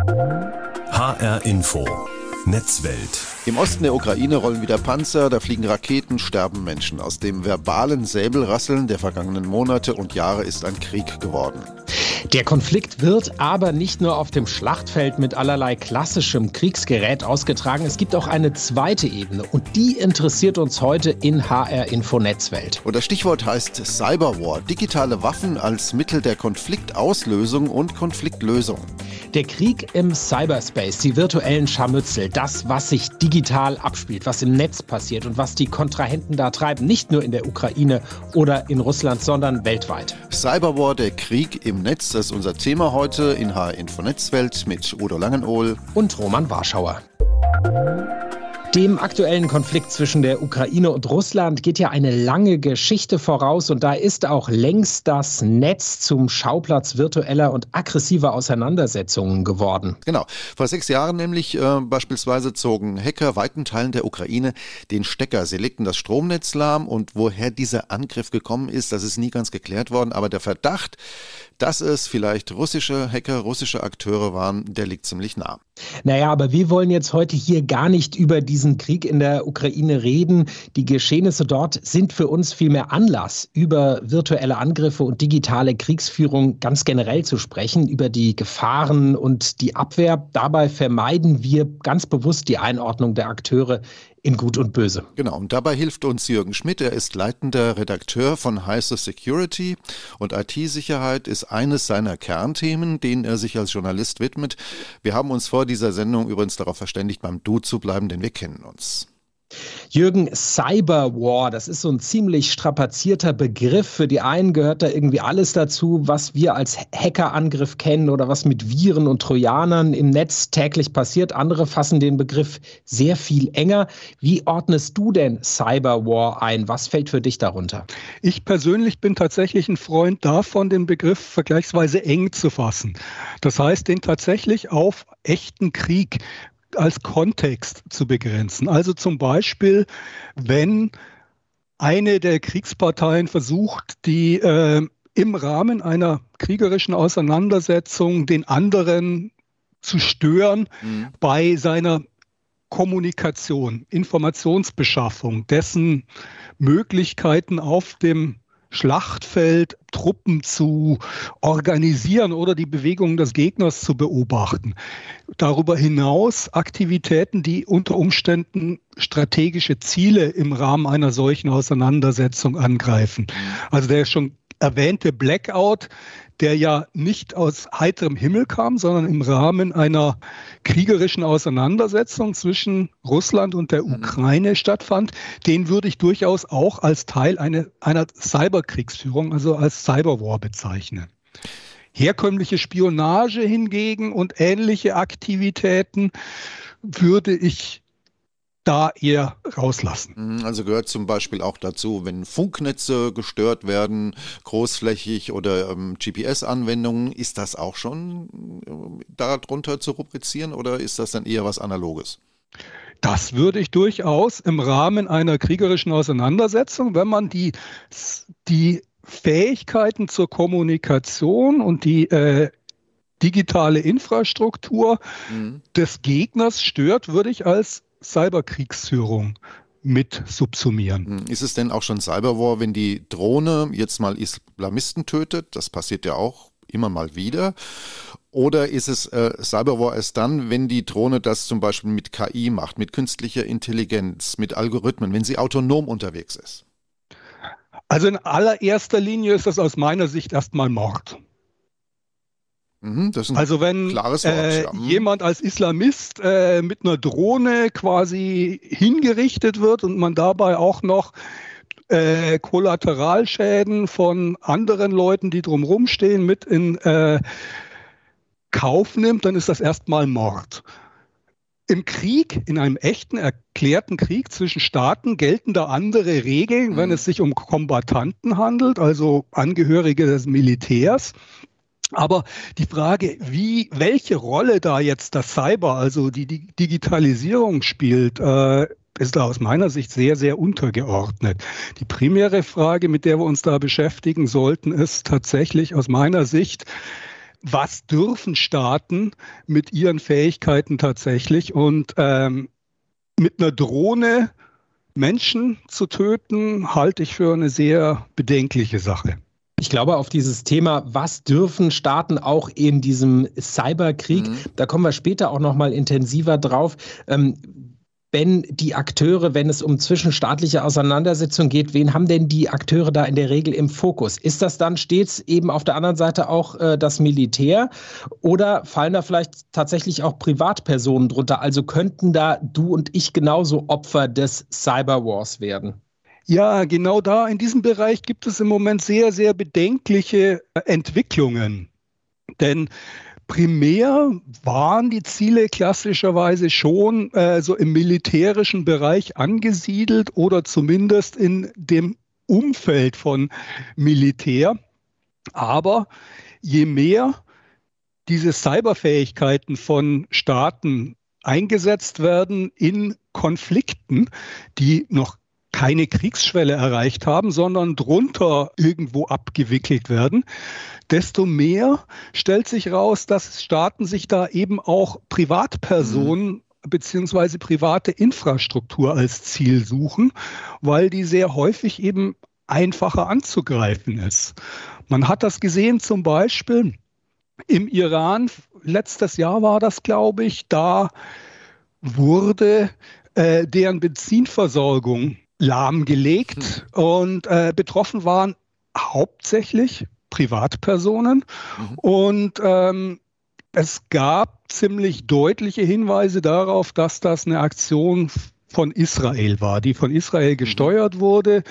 HR Info. Netzwelt. Im Osten der Ukraine rollen wieder Panzer, da fliegen Raketen, sterben Menschen. Aus dem verbalen Säbelrasseln der vergangenen Monate und Jahre ist ein Krieg geworden. Der Konflikt wird aber nicht nur auf dem Schlachtfeld mit allerlei klassischem Kriegsgerät ausgetragen. Es gibt auch eine zweite Ebene und die interessiert uns heute in HR Info Netzwelt. Und das Stichwort heißt Cyberwar, digitale Waffen als Mittel der Konfliktauslösung und Konfliktlösung. Der Krieg im Cyberspace, die virtuellen Scharmützel, das, was sich digital abspielt, was im Netz passiert und was die Kontrahenten da treiben, nicht nur in der Ukraine oder in Russland, sondern weltweit. Cyberwar, der Krieg im Netz, das ist unser Thema heute in HR Info Netzwelt mit Udo Langenohl und Roman Warschauer. Dem aktuellen Konflikt zwischen der Ukraine und Russland geht ja eine lange Geschichte voraus und da ist auch längst das Netz zum Schauplatz virtueller und aggressiver Auseinandersetzungen geworden. Genau. Vor sechs Jahren nämlich äh, beispielsweise zogen Hacker weiten Teilen der Ukraine den Stecker. Sie legten das Stromnetz lahm und woher dieser Angriff gekommen ist, das ist nie ganz geklärt worden. Aber der Verdacht, dass es vielleicht russische Hacker, russische Akteure waren, der liegt ziemlich nah. Naja, aber wir wollen jetzt heute hier gar nicht über diesen Krieg in der Ukraine reden. Die Geschehnisse dort sind für uns vielmehr Anlass, über virtuelle Angriffe und digitale Kriegsführung ganz generell zu sprechen, über die Gefahren und die Abwehr. Dabei vermeiden wir ganz bewusst die Einordnung der Akteure in Gut und Böse. Genau, und dabei hilft uns Jürgen Schmidt. Er ist leitender Redakteur von Heiße Security und IT-Sicherheit ist eines seiner Kernthemen, denen er sich als Journalist widmet. Wir haben uns vor dieser Sendung übrigens darauf verständigt, beim Du zu bleiben, denn wir kennen uns. Jürgen, Cyberwar, das ist so ein ziemlich strapazierter Begriff. Für die einen gehört da irgendwie alles dazu, was wir als Hackerangriff kennen oder was mit Viren und Trojanern im Netz täglich passiert. Andere fassen den Begriff sehr viel enger. Wie ordnest du denn Cyberwar ein? Was fällt für dich darunter? Ich persönlich bin tatsächlich ein Freund davon, den Begriff vergleichsweise eng zu fassen. Das heißt, den tatsächlich auf echten Krieg als Kontext zu begrenzen. Also zum Beispiel, wenn eine der Kriegsparteien versucht, die äh, im Rahmen einer kriegerischen Auseinandersetzung den anderen zu stören mhm. bei seiner Kommunikation, Informationsbeschaffung, dessen Möglichkeiten auf dem Schlachtfeld Truppen zu organisieren oder die Bewegungen des Gegners zu beobachten. Darüber hinaus Aktivitäten, die unter Umständen strategische Ziele im Rahmen einer solchen Auseinandersetzung angreifen. Also der schon erwähnte Blackout, der ja nicht aus heiterem Himmel kam, sondern im Rahmen einer kriegerischen Auseinandersetzung zwischen Russland und der mhm. Ukraine stattfand, den würde ich durchaus auch als Teil eine, einer Cyberkriegsführung, also als Cyberwar bezeichnen. Herkömmliche Spionage hingegen und ähnliche Aktivitäten würde ich da eher rauslassen. Mhm, also gehört zum Beispiel auch dazu, wenn Funknetze gestört werden, großflächig oder ähm, GPS-Anwendungen, ist das auch schon äh, darunter zu rubrizieren oder ist das dann eher was Analoges? Das würde ich durchaus im Rahmen einer kriegerischen Auseinandersetzung, wenn man die, die Fähigkeiten zur Kommunikation und die äh, digitale Infrastruktur mhm. des Gegners stört, würde ich als Cyberkriegsführung mit subsumieren. Hm, ist es denn auch schon Cyberwar, wenn die Drohne jetzt mal Islamisten tötet? Das passiert ja auch immer mal wieder. Oder ist es äh, Cyberwar erst dann, wenn die Drohne das zum Beispiel mit KI macht, mit künstlicher Intelligenz, mit Algorithmen, wenn sie autonom unterwegs ist? Also in allererster Linie ist das aus meiner Sicht erstmal Mord. Mhm, also wenn äh. Mhm. jemand als Islamist äh, mit einer Drohne quasi hingerichtet wird und man dabei auch noch äh, Kollateralschäden von anderen Leuten, die drumherum stehen, mit in äh, Kauf nimmt, dann ist das erstmal Mord. Im Krieg, in einem echten, erklärten Krieg zwischen Staaten gelten da andere Regeln, mhm. wenn es sich um Kombattanten handelt, also Angehörige des Militärs. Aber die Frage, wie, welche Rolle da jetzt das Cyber, also die, Digitalisierung spielt, äh, ist da aus meiner Sicht sehr, sehr untergeordnet. Die primäre Frage, mit der wir uns da beschäftigen sollten, ist tatsächlich aus meiner Sicht, was dürfen Staaten mit ihren Fähigkeiten tatsächlich und ähm, mit einer Drohne Menschen zu töten, halte ich für eine sehr bedenkliche Sache. Ich glaube, auf dieses Thema, was dürfen Staaten auch in diesem Cyberkrieg, mhm. da kommen wir später auch noch mal intensiver drauf. Ähm, wenn die Akteure, wenn es um zwischenstaatliche Auseinandersetzungen geht, wen haben denn die Akteure da in der Regel im Fokus? Ist das dann stets eben auf der anderen Seite auch äh, das Militär oder fallen da vielleicht tatsächlich auch Privatpersonen drunter? Also könnten da du und ich genauso Opfer des Cyberwars werden? Ja, genau da in diesem Bereich gibt es im Moment sehr, sehr bedenkliche äh, Entwicklungen. Denn primär waren die Ziele klassischerweise schon äh, so im militärischen Bereich angesiedelt oder zumindest in dem Umfeld von Militär. Aber je mehr diese Cyberfähigkeiten von Staaten eingesetzt werden in Konflikten, die noch keine Kriegsschwelle erreicht haben, sondern drunter irgendwo abgewickelt werden, desto mehr stellt sich raus, dass Staaten sich da eben auch Privatpersonen mhm. beziehungsweise private Infrastruktur als Ziel suchen, weil die sehr häufig eben einfacher anzugreifen ist. Man hat das gesehen zum Beispiel im Iran, letztes Jahr war das, glaube ich, da wurde äh, deren Benzinversorgung lahmgelegt mhm. und äh, betroffen waren hauptsächlich Privatpersonen. Mhm. Und ähm, es gab ziemlich deutliche Hinweise darauf, dass das eine Aktion von Israel war, die von Israel mhm. gesteuert wurde.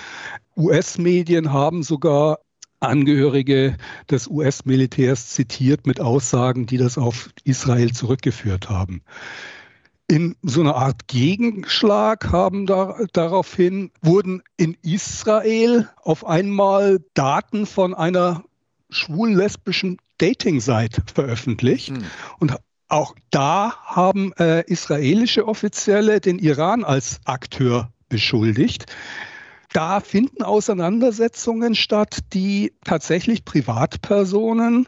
US-Medien haben sogar Angehörige des US-Militärs zitiert mit Aussagen, die das auf Israel zurückgeführt haben in so einer Art Gegenschlag haben da, daraufhin wurden in Israel auf einmal Daten von einer schwul-lesbischen Dating-Seite veröffentlicht. Mhm. Und auch da haben äh, israelische Offizielle den Iran als Akteur beschuldigt. Da finden Auseinandersetzungen statt, die tatsächlich Privatpersonen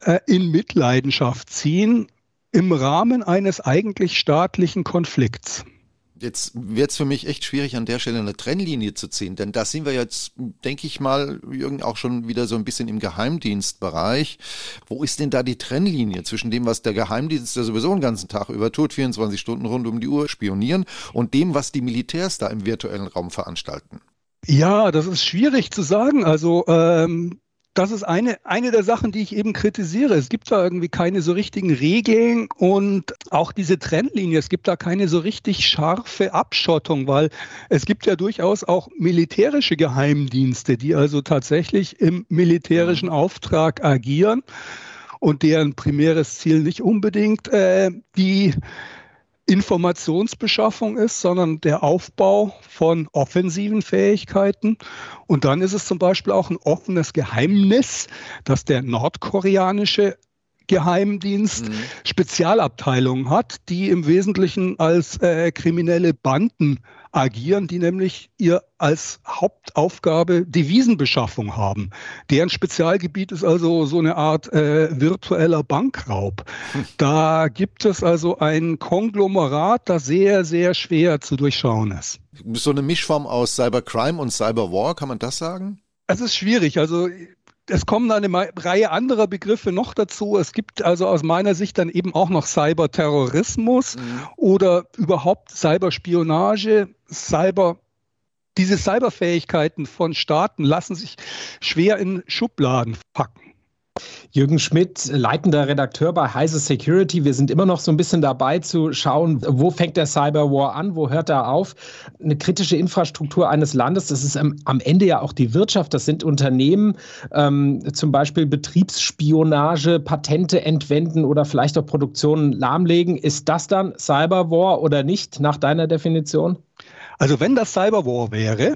äh, in Mitleidenschaft ziehen im Rahmen eines eigentlich staatlichen Konflikts. Jetzt wird es für mich echt schwierig, an der Stelle eine Trennlinie zu ziehen, denn da sind wir jetzt, denke ich mal, Jürgen, auch schon wieder so ein bisschen im Geheimdienstbereich. Wo ist denn da die Trennlinie zwischen dem, was der Geheimdienst, der sowieso den ganzen Tag über tut, 24 Stunden rund um die Uhr spionieren, und dem, was die Militärs da im virtuellen Raum veranstalten? Ja, das ist schwierig zu sagen. Also ähm, das ist eine, eine der Sachen, die ich eben kritisiere. Es gibt da irgendwie keine so richtigen Regeln und auch diese Trennlinie, es gibt da keine so richtig scharfe Abschottung, weil es gibt ja durchaus auch militärische Geheimdienste, die also tatsächlich im militärischen Auftrag agieren und deren primäres Ziel nicht unbedingt äh, die Informationsbeschaffung ist, sondern der Aufbau von offensiven Fähigkeiten. Und dann ist es zum Beispiel auch ein offenes Geheimnis, dass der nordkoreanische Geheimdienst mhm. Spezialabteilungen hat, die im Wesentlichen als äh, kriminelle Banden agieren, die nämlich ihr als Hauptaufgabe Devisenbeschaffung haben. Deren Spezialgebiet ist also so eine Art äh, virtueller Bankraub. Da gibt es also ein Konglomerat, das sehr, sehr schwer zu durchschauen ist. So eine Mischform aus Cybercrime und Cyberwar, kann man das sagen? Es ist schwierig. Also es kommen eine Reihe anderer Begriffe noch dazu. Es gibt also aus meiner Sicht dann eben auch noch Cyberterrorismus mhm. oder überhaupt Cyberspionage, Cyber diese Cyberfähigkeiten von Staaten lassen sich schwer in Schubladen packen. Jürgen Schmidt, leitender Redakteur bei Heise Security. Wir sind immer noch so ein bisschen dabei zu schauen, wo fängt der Cyberwar an, wo hört er auf. Eine kritische Infrastruktur eines Landes, das ist am Ende ja auch die Wirtschaft, das sind Unternehmen, ähm, zum Beispiel Betriebsspionage, Patente entwenden oder vielleicht auch Produktionen lahmlegen. Ist das dann Cyberwar oder nicht, nach deiner Definition? Also wenn das Cyberwar wäre,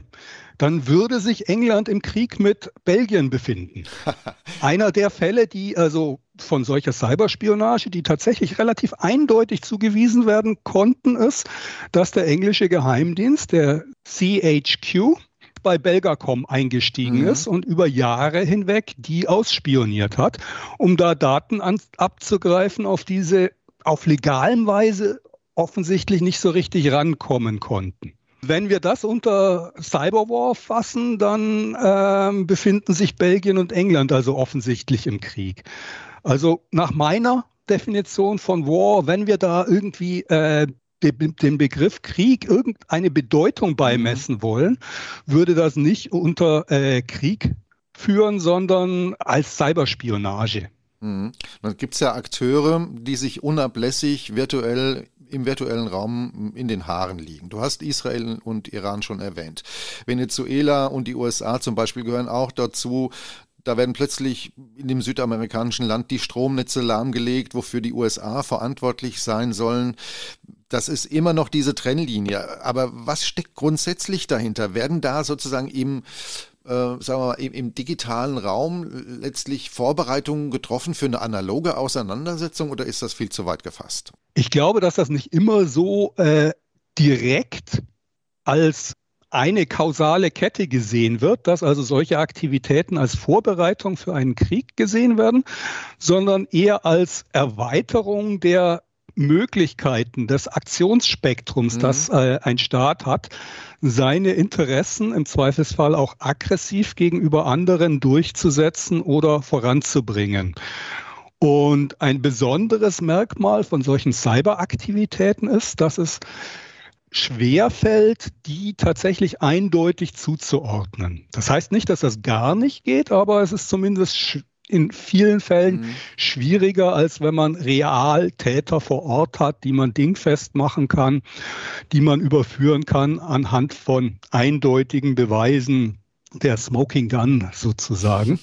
dann würde sich England im Krieg mit Belgien befinden. Einer der Fälle, die also von solcher Cyberspionage, die tatsächlich relativ eindeutig zugewiesen werden konnten, ist, dass der englische Geheimdienst, der CHQ, bei Belgacom eingestiegen mhm. ist und über Jahre hinweg die ausspioniert hat, um da Daten an, abzugreifen, auf diese auf legalem Weise offensichtlich nicht so richtig rankommen konnten. Wenn wir das unter Cyberwar fassen, dann äh, befinden sich Belgien und England also offensichtlich im Krieg. Also nach meiner Definition von War, wenn wir da irgendwie äh, dem Begriff Krieg irgendeine Bedeutung beimessen mhm. wollen, würde das nicht unter äh, Krieg führen, sondern als Cyberspionage. Mhm. Dann gibt es ja Akteure, die sich unablässig virtuell im virtuellen Raum in den Haaren liegen. Du hast Israel und Iran schon erwähnt. Venezuela und die USA zum Beispiel gehören auch dazu. Da werden plötzlich in dem südamerikanischen Land die Stromnetze lahmgelegt, wofür die USA verantwortlich sein sollen. Das ist immer noch diese Trennlinie. Aber was steckt grundsätzlich dahinter? Werden da sozusagen im äh, sagen wir mal, im, im, digitalen Raum letztlich Vorbereitungen getroffen für eine analoge Auseinandersetzung oder ist das viel zu weit gefasst? Ich glaube, dass das nicht immer so äh, direkt als eine kausale Kette gesehen wird, dass also solche Aktivitäten als Vorbereitung für einen Krieg gesehen werden, sondern eher als Erweiterung der Möglichkeiten des Aktionsspektrums, mhm. das äh, ein Staat hat, seine Interessen im Zweifelsfall auch aggressiv gegenüber anderen durchzusetzen oder voranzubringen. Und ein besonderes Merkmal von solchen Cyberaktivitäten ist, dass es schwerfällt, die tatsächlich eindeutig zuzuordnen. Das heißt nicht, dass das gar nicht geht, aber es ist zumindest in vielen Fällen mhm. schwieriger, als wenn man real Täter vor Ort hat, die man dingfest machen kann, die man überführen kann anhand von eindeutigen Beweisen der Smoking Gun sozusagen.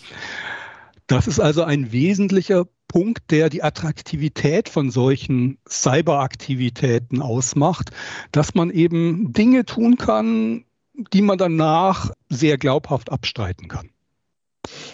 Das ist also ein wesentlicher Punkt, der die Attraktivität von solchen Cyberaktivitäten ausmacht, dass man eben Dinge tun kann, die man danach sehr glaubhaft abstreiten kann.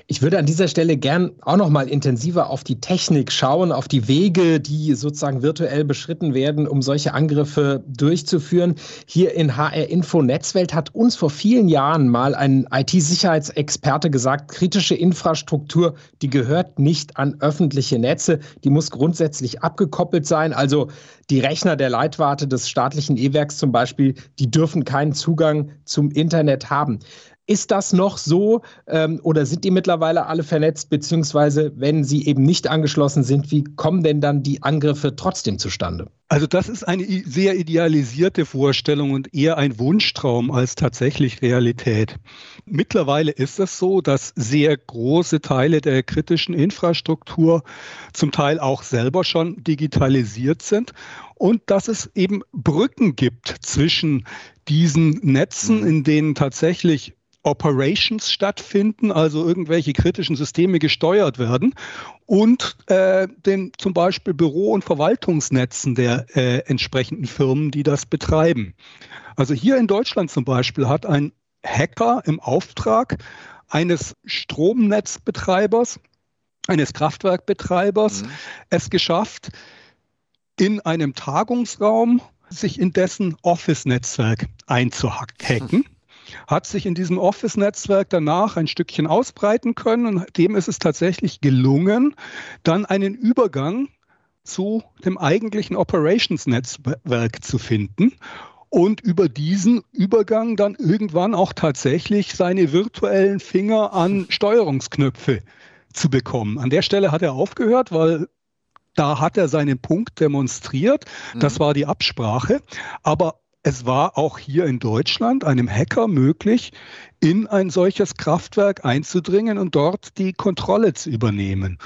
Ich würde an dieser Stelle gern auch noch mal intensiver auf die Technik schauen, auf die Wege, die sozusagen virtuell beschritten werden, um solche Angriffe durchzuführen. Hier in HR Info Netzwelt hat uns vor vielen Jahren mal ein IT-Sicherheitsexperte gesagt, kritische Infrastruktur, die gehört nicht an öffentliche Netze, die muss grundsätzlich abgekoppelt sein. Also die Rechner der Leitwarte des staatlichen E-Werks zum Beispiel, die dürfen keinen Zugang zum Internet haben. Ist das noch so ähm, oder sind die mittlerweile alle vernetzt, beziehungsweise wenn sie eben nicht angeschlossen sind, wie kommen denn dann die Angriffe trotzdem zustande? Also das ist eine sehr idealisierte Vorstellung und eher ein Wunschtraum als tatsächlich Realität. Mittlerweile ist es so, dass sehr große Teile der kritischen Infrastruktur zum Teil auch selber schon digitalisiert sind und dass es eben Brücken gibt zwischen diesen Netzen, in denen tatsächlich Operations stattfinden, also irgendwelche kritischen Systeme gesteuert werden und äh, den zum Beispiel Büro- und Verwaltungsnetzen der äh, entsprechenden Firmen, die das betreiben. Also hier in Deutschland zum Beispiel hat ein Hacker im Auftrag eines Stromnetzbetreibers, eines Kraftwerkbetreibers, mhm. es geschafft, in einem Tagungsraum sich in dessen Office-Netzwerk einzuhacken hat sich in diesem Office-Netzwerk danach ein Stückchen ausbreiten können und dem ist es tatsächlich gelungen, dann einen Übergang zu dem eigentlichen Operations-Netzwerk zu finden und über diesen Übergang dann irgendwann auch tatsächlich seine virtuellen Finger an Steuerungsknöpfe zu bekommen. An der Stelle hat er aufgehört, weil da hat er seinen Punkt demonstriert. Das mhm. war die Absprache. Aber es war auch hier in Deutschland einem Hacker möglich, in ein solches Kraftwerk einzudringen und dort die Kontrolle zu übernehmen.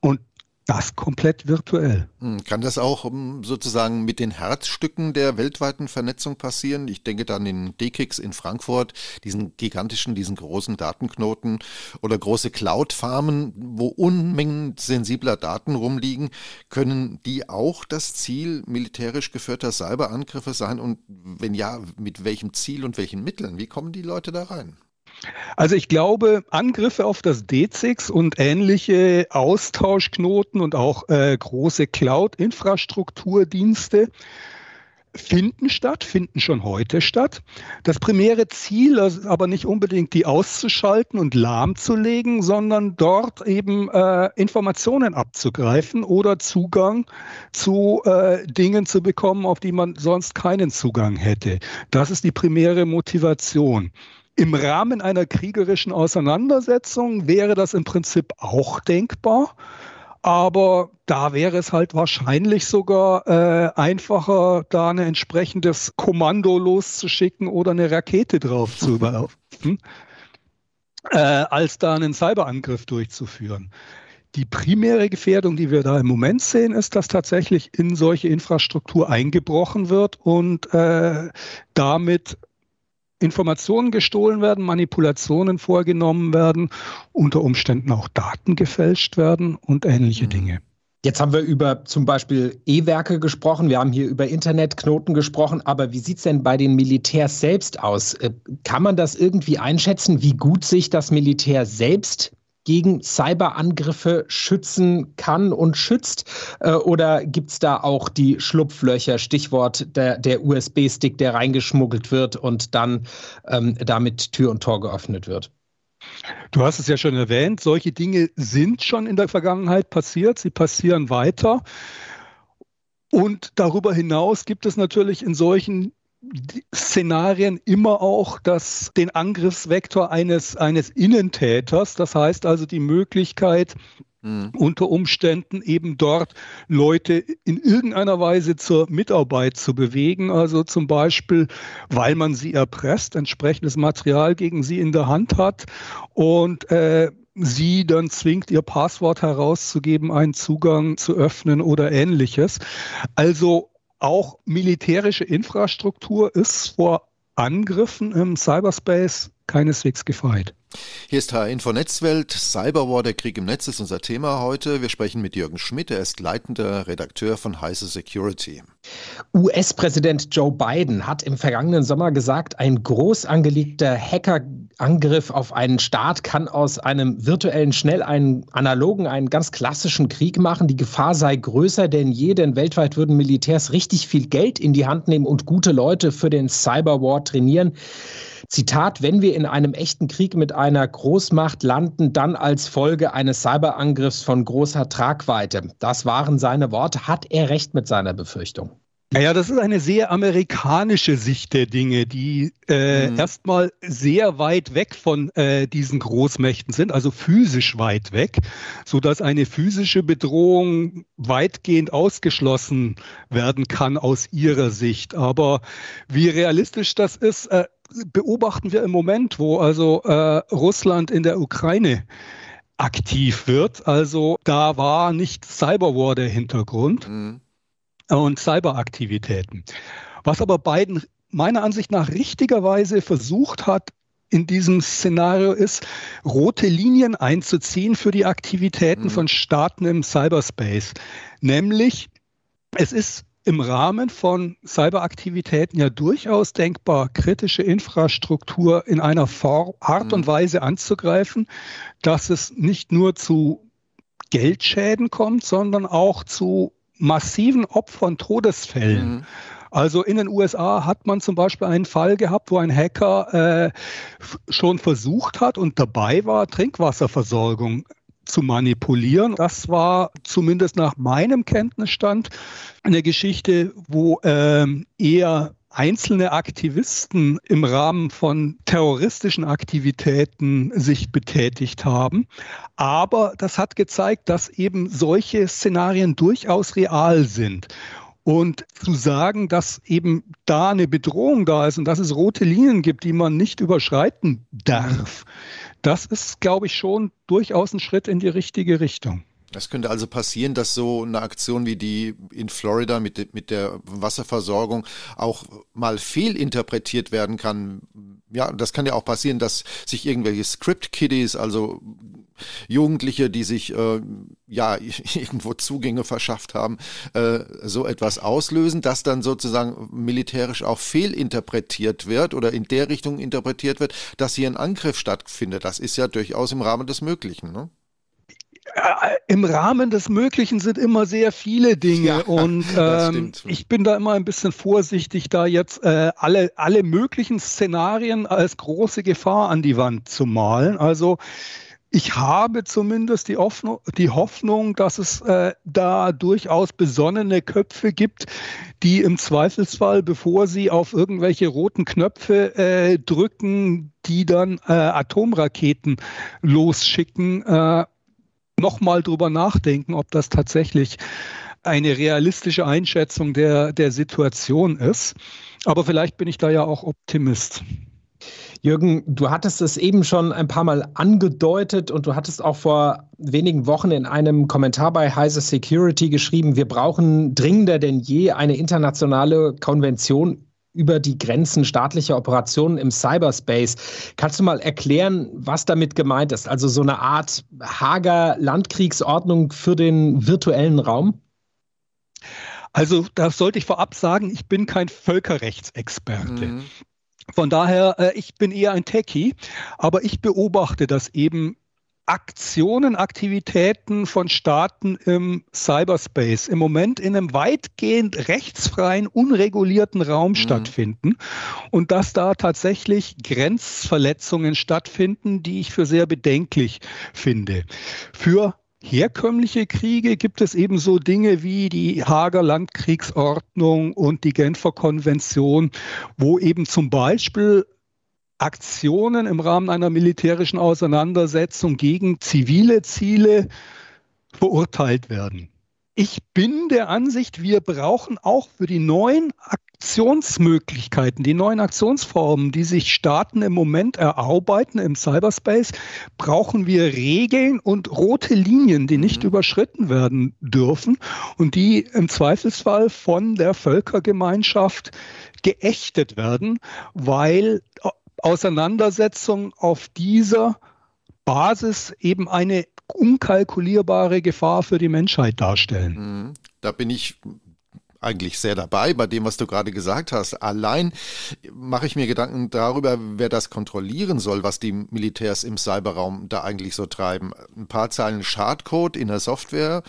Und das komplett virtuell. Hm, kann das auch sozusagen mit den Herzstücken der weltweiten Vernetzung passieren? Ich denke dann in DKIX in Frankfurt, diesen gigantischen, diesen großen Datenknoten oder große Cloud-Farmen, wo Unmengen sensibler Daten rumliegen. Können die auch das Ziel militärisch geführter Cyberangriffe sein? Und wenn ja, mit welchem Ziel und welchen Mitteln? Wie kommen die Leute da rein? Also ich glaube, Angriffe auf das DZIX und ähnliche Austauschknoten und auch äh, große Cloud-Infrastrukturdienste finden statt, finden schon heute statt. Das primäre Ziel ist aber nicht unbedingt die auszuschalten und lahmzulegen, sondern dort eben äh, Informationen abzugreifen oder Zugang zu äh, Dingen zu bekommen, auf die man sonst keinen Zugang hätte. Das ist die primäre Motivation. Im Rahmen einer kriegerischen Auseinandersetzung wäre das im Prinzip auch denkbar. Aber da wäre es halt wahrscheinlich sogar äh, einfacher, da ein entsprechendes Kommando loszuschicken oder eine Rakete drauf zu werfen, äh, als da einen Cyberangriff durchzuführen. Die primäre Gefährdung, die wir da im Moment sehen, ist, dass tatsächlich in solche Infrastruktur eingebrochen wird und äh, damit Informationen gestohlen werden, Manipulationen vorgenommen werden, unter Umständen auch Daten gefälscht werden und ähnliche mhm. Dinge. Jetzt haben wir über zum Beispiel E-Werke gesprochen, wir haben hier über Internetknoten gesprochen, aber wie sieht es denn bei den Militärs selbst aus? Äh, kann man das irgendwie einschätzen, wie gut sich das Militär selbst gegen Cyberangriffe schützen kann und schützt? Äh, oder gibt es da auch die Schlupflöcher, Stichwort der, der USB-Stick, der reingeschmuggelt wird und dann ähm, damit Tür und Tor geöffnet wird? Du hast es ja schon erwähnt, solche Dinge sind schon in der Vergangenheit passiert, sie passieren weiter. Und darüber hinaus gibt es natürlich in solchen Szenarien immer auch das, den Angriffsvektor eines, eines Innentäters, das heißt also die Möglichkeit, mhm. unter Umständen eben dort Leute in irgendeiner Weise zur Mitarbeit zu bewegen, also zum Beispiel, weil man sie erpresst, entsprechendes Material gegen sie in der Hand hat und äh, sie dann zwingt, ihr Passwort herauszugeben, einen Zugang zu öffnen oder ähnliches. Also auch militärische Infrastruktur ist vor Angriffen im Cyberspace keineswegs gefeit. Hier ist H-Info Netzwelt. Cyberwar, der Krieg im Netz ist unser Thema heute. Wir sprechen mit Jürgen Schmidt. Er ist leitender Redakteur von Heise Security. US-Präsident Joe Biden hat im vergangenen Sommer gesagt, ein groß angelegter Hackerangriff auf einen Staat kann aus einem virtuellen, schnell einen analogen, einen ganz klassischen Krieg machen. Die Gefahr sei größer denn je, denn weltweit würden Militärs richtig viel Geld in die Hand nehmen und gute Leute für den Cyberwar trainieren. Zitat, wenn wir in einem echten Krieg mit einer Großmacht landen, dann als Folge eines Cyberangriffs von großer Tragweite. Das waren seine Worte. Hat er recht mit seiner Befürchtung? Naja, das ist eine sehr amerikanische Sicht der Dinge, die äh, mhm. erstmal sehr weit weg von äh, diesen Großmächten sind, also physisch weit weg, so dass eine physische Bedrohung weitgehend ausgeschlossen werden kann aus ihrer Sicht. Aber wie realistisch das ist, äh, beobachten wir im Moment, wo also äh, Russland in der Ukraine aktiv wird. Also da war nicht Cyberwar der Hintergrund mhm. und Cyberaktivitäten. Was aber Biden meiner Ansicht nach richtigerweise versucht hat, in diesem Szenario ist, rote Linien einzuziehen für die Aktivitäten mhm. von Staaten im Cyberspace. Nämlich, es ist im Rahmen von Cyberaktivitäten ja durchaus denkbar, kritische Infrastruktur in einer Form, Art und mhm. Weise anzugreifen, dass es nicht nur zu Geldschäden kommt, sondern auch zu massiven Opfern, Todesfällen. Mhm. Also in den USA hat man zum Beispiel einen Fall gehabt, wo ein Hacker äh, schon versucht hat und dabei war, Trinkwasserversorgung zu manipulieren. Das war zumindest nach meinem Kenntnisstand eine Geschichte, wo ähm, eher einzelne Aktivisten im Rahmen von terroristischen Aktivitäten sich betätigt haben. Aber das hat gezeigt, dass eben solche Szenarien durchaus real sind. Und zu sagen, dass eben da eine Bedrohung da ist und dass es rote Linien gibt, die man nicht überschreiten darf, das ist, glaube ich, schon durchaus ein Schritt in die richtige Richtung. Das könnte also passieren, dass so eine Aktion wie die in Florida mit, mit der Wasserversorgung auch mal fehlinterpretiert werden kann. Ja, das kann ja auch passieren, dass sich irgendwelche Script-Kiddies, also Jugendliche, die sich äh, ja irgendwo Zugänge verschafft haben, äh, so etwas auslösen, das dann sozusagen militärisch auch fehlinterpretiert wird oder in der Richtung interpretiert wird, dass hier ein Angriff stattfindet. Das ist ja durchaus im Rahmen des Möglichen. Ne? äh, im Rahmen des Möglichen sind immer sehr viele Dinge ja, und ähm, ich bin da immer ein bisschen vorsichtig, da jetzt äh, alle, alle möglichen Szenarien als große Gefahr an die Wand zu malen. Also ich habe zumindest die Hoffnung, die Hoffnung dass es äh, da durchaus besonnene Köpfe gibt, die im Zweifelsfall, bevor sie auf irgendwelche roten Knöpfe äh, drücken, die dann äh, Atomraketen losschicken, äh, nochmal drüber nachdenken, ob das tatsächlich eine realistische Einschätzung der, der Situation ist. Aber vielleicht bin ich da ja auch Optimist. Jürgen, du hattest es eben schon ein paar Mal angedeutet und du hattest auch vor wenigen Wochen in einem Kommentar bei Heise Security geschrieben, wir brauchen dringender denn je eine internationale Konvention über die Grenzen staatlicher Operationen im Cyberspace. Kannst du mal erklären, was damit gemeint ist? Also so eine Art Hager Landkriegsordnung für den virtuellen Raum? Also, das sollte ich vorab sagen, ich bin kein Völkerrechtsexperte. Mhm. Von daher, äh, ich bin eher ein Techie, aber ich beobachte, dass eben Aktionen, Aktivitäten von Staaten im Cyberspace im Moment in einem weitgehend rechtsfreien, unregulierten Raum mhm. stattfinden und dass da tatsächlich Grenzverletzungen stattfinden, die ich für sehr bedenklich finde. Für herkömmliche Kriege gibt es ebenso Dinge wie die Hager Landkriegsordnung und die Genfer Konvention, wo eben zum Beispiel Aktionen im Rahmen einer militärischen Auseinandersetzung gegen zivile Ziele verurteilt werden. Ich bin der Ansicht, wir brauchen auch für die neuen Aktionsmöglichkeiten, die neuen Aktionsformen, die sich Staaten im Moment erarbeiten im Cyberspace, brauchen wir Regeln und rote Linien, die nicht mhm. überschritten werden dürfen und die im Zweifelsfall von der Völkergemeinschaft geächtet werden, weil Auseinandersetzung auf dieser Basis eben eine unkalkulierbare Gefahr für die Menschheit darstellen. Mhm. Da bin ich eigentlich sehr dabei bei dem, was du gerade gesagt hast. Allein mache ich mir Gedanken darüber, wer das kontrollieren soll, was die Militärs im Cyberraum da eigentlich so treiben. Ein paar Zeilen Schadcode in der Software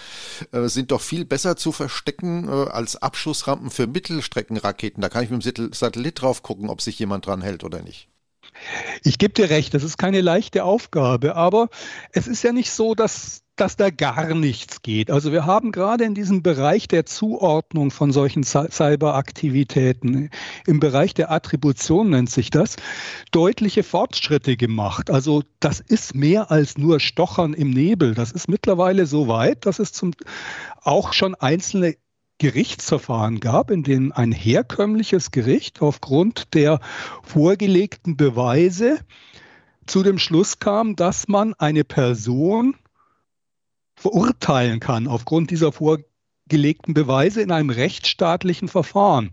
äh, sind doch viel besser zu verstecken äh, als Abschussrampen für Mittelstreckenraketen. Da kann ich mit dem Satellit drauf gucken, ob sich jemand dran hält oder nicht. Ich gebe dir recht, das ist keine leichte Aufgabe, aber es ist ja nicht so, dass dass da gar nichts geht. Also wir haben gerade in diesem Bereich der Zuordnung von solchen Cyberaktivitäten, im Bereich der Attribution nennt sich das, deutliche Fortschritte gemacht. Also das ist mehr als nur Stochern im Nebel. Das ist mittlerweile so weit, dass es zum, auch schon einzelne Gerichtsverfahren gab, in denen ein herkömmliches Gericht aufgrund der vorgelegten Beweise zu dem Schluss kam, dass man eine Person verurteilen kann aufgrund dieser vorgelegten Beweise in einem rechtsstaatlichen Verfahren.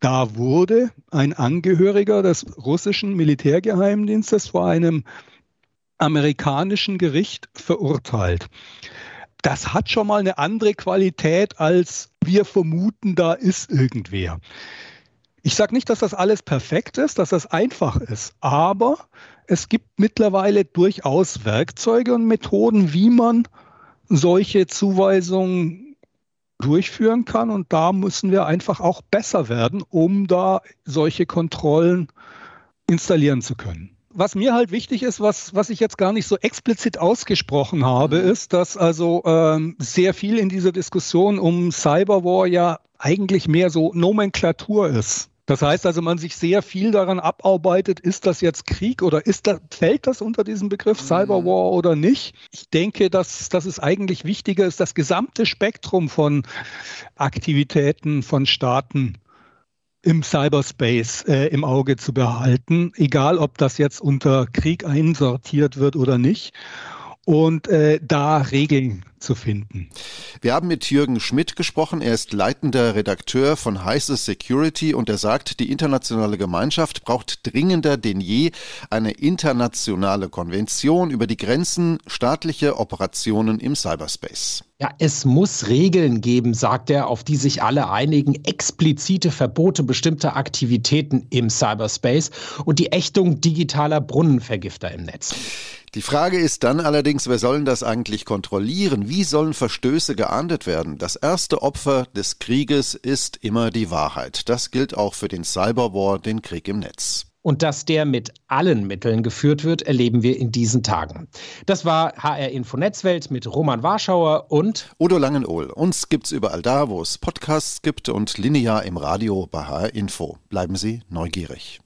Da wurde ein Angehöriger des russischen Militärgeheimdienstes vor einem amerikanischen Gericht verurteilt das hat schon mal eine andere Qualität, als wir vermuten, da ist irgendwer. Ich sage nicht, dass das alles perfekt ist, dass das einfach ist, aber es gibt mittlerweile durchaus Werkzeuge und Methoden, wie man solche Zuweisungen durchführen kann. Und da müssen wir einfach auch besser werden, um da solche Kontrollen installieren zu können was mir halt wichtig ist, was, was ich jetzt gar nicht so explizit ausgesprochen habe, mhm. ist, dass also ähm, sehr viel in dieser Diskussion um Cyberwar ja eigentlich mehr so Nomenklatur ist. Das heißt also, man sich sehr viel daran abarbeitet, ist das jetzt Krieg oder ist das, fällt das unter diesen Begriff mhm. Cyberwar oder nicht? Ich denke, dass, dass es eigentlich wichtiger ist, das gesamte Spektrum von Aktivitäten von Staaten im Cyberspace äh, im Auge zu behalten, egal ob das jetzt unter Krieg einsortiert wird oder nicht. Und äh, da Regeln zu finden. Wir haben mit Jürgen Schmidt gesprochen. Er ist leitender Redakteur von Heise Security und er sagt, die internationale Gemeinschaft braucht dringender denn je eine internationale Konvention über die Grenzen staatlicher Operationen im Cyberspace. Ja, es muss Regeln geben, sagt er, auf die sich alle einigen, explizite Verbote bestimmter Aktivitäten im Cyberspace und die Ächtung digitaler Brunnenvergifter im Netz. Die Frage ist dann allerdings, wer soll das eigentlich kontrollieren? Wie sollen Verstöße geahndet werden? Das erste Opfer des Krieges ist immer die Wahrheit. Das gilt auch für den Cyberwar, den Krieg im Netz. Und dass der mit allen Mitteln geführt wird, erleben wir in diesen Tagen. Das war HR Info Netzwelt mit Roman Warschauer und Udo Langenohl. Uns gibt's überall da, wo es Podcasts gibt und linear im Radio bei HR Info. Bleiben Sie neugierig.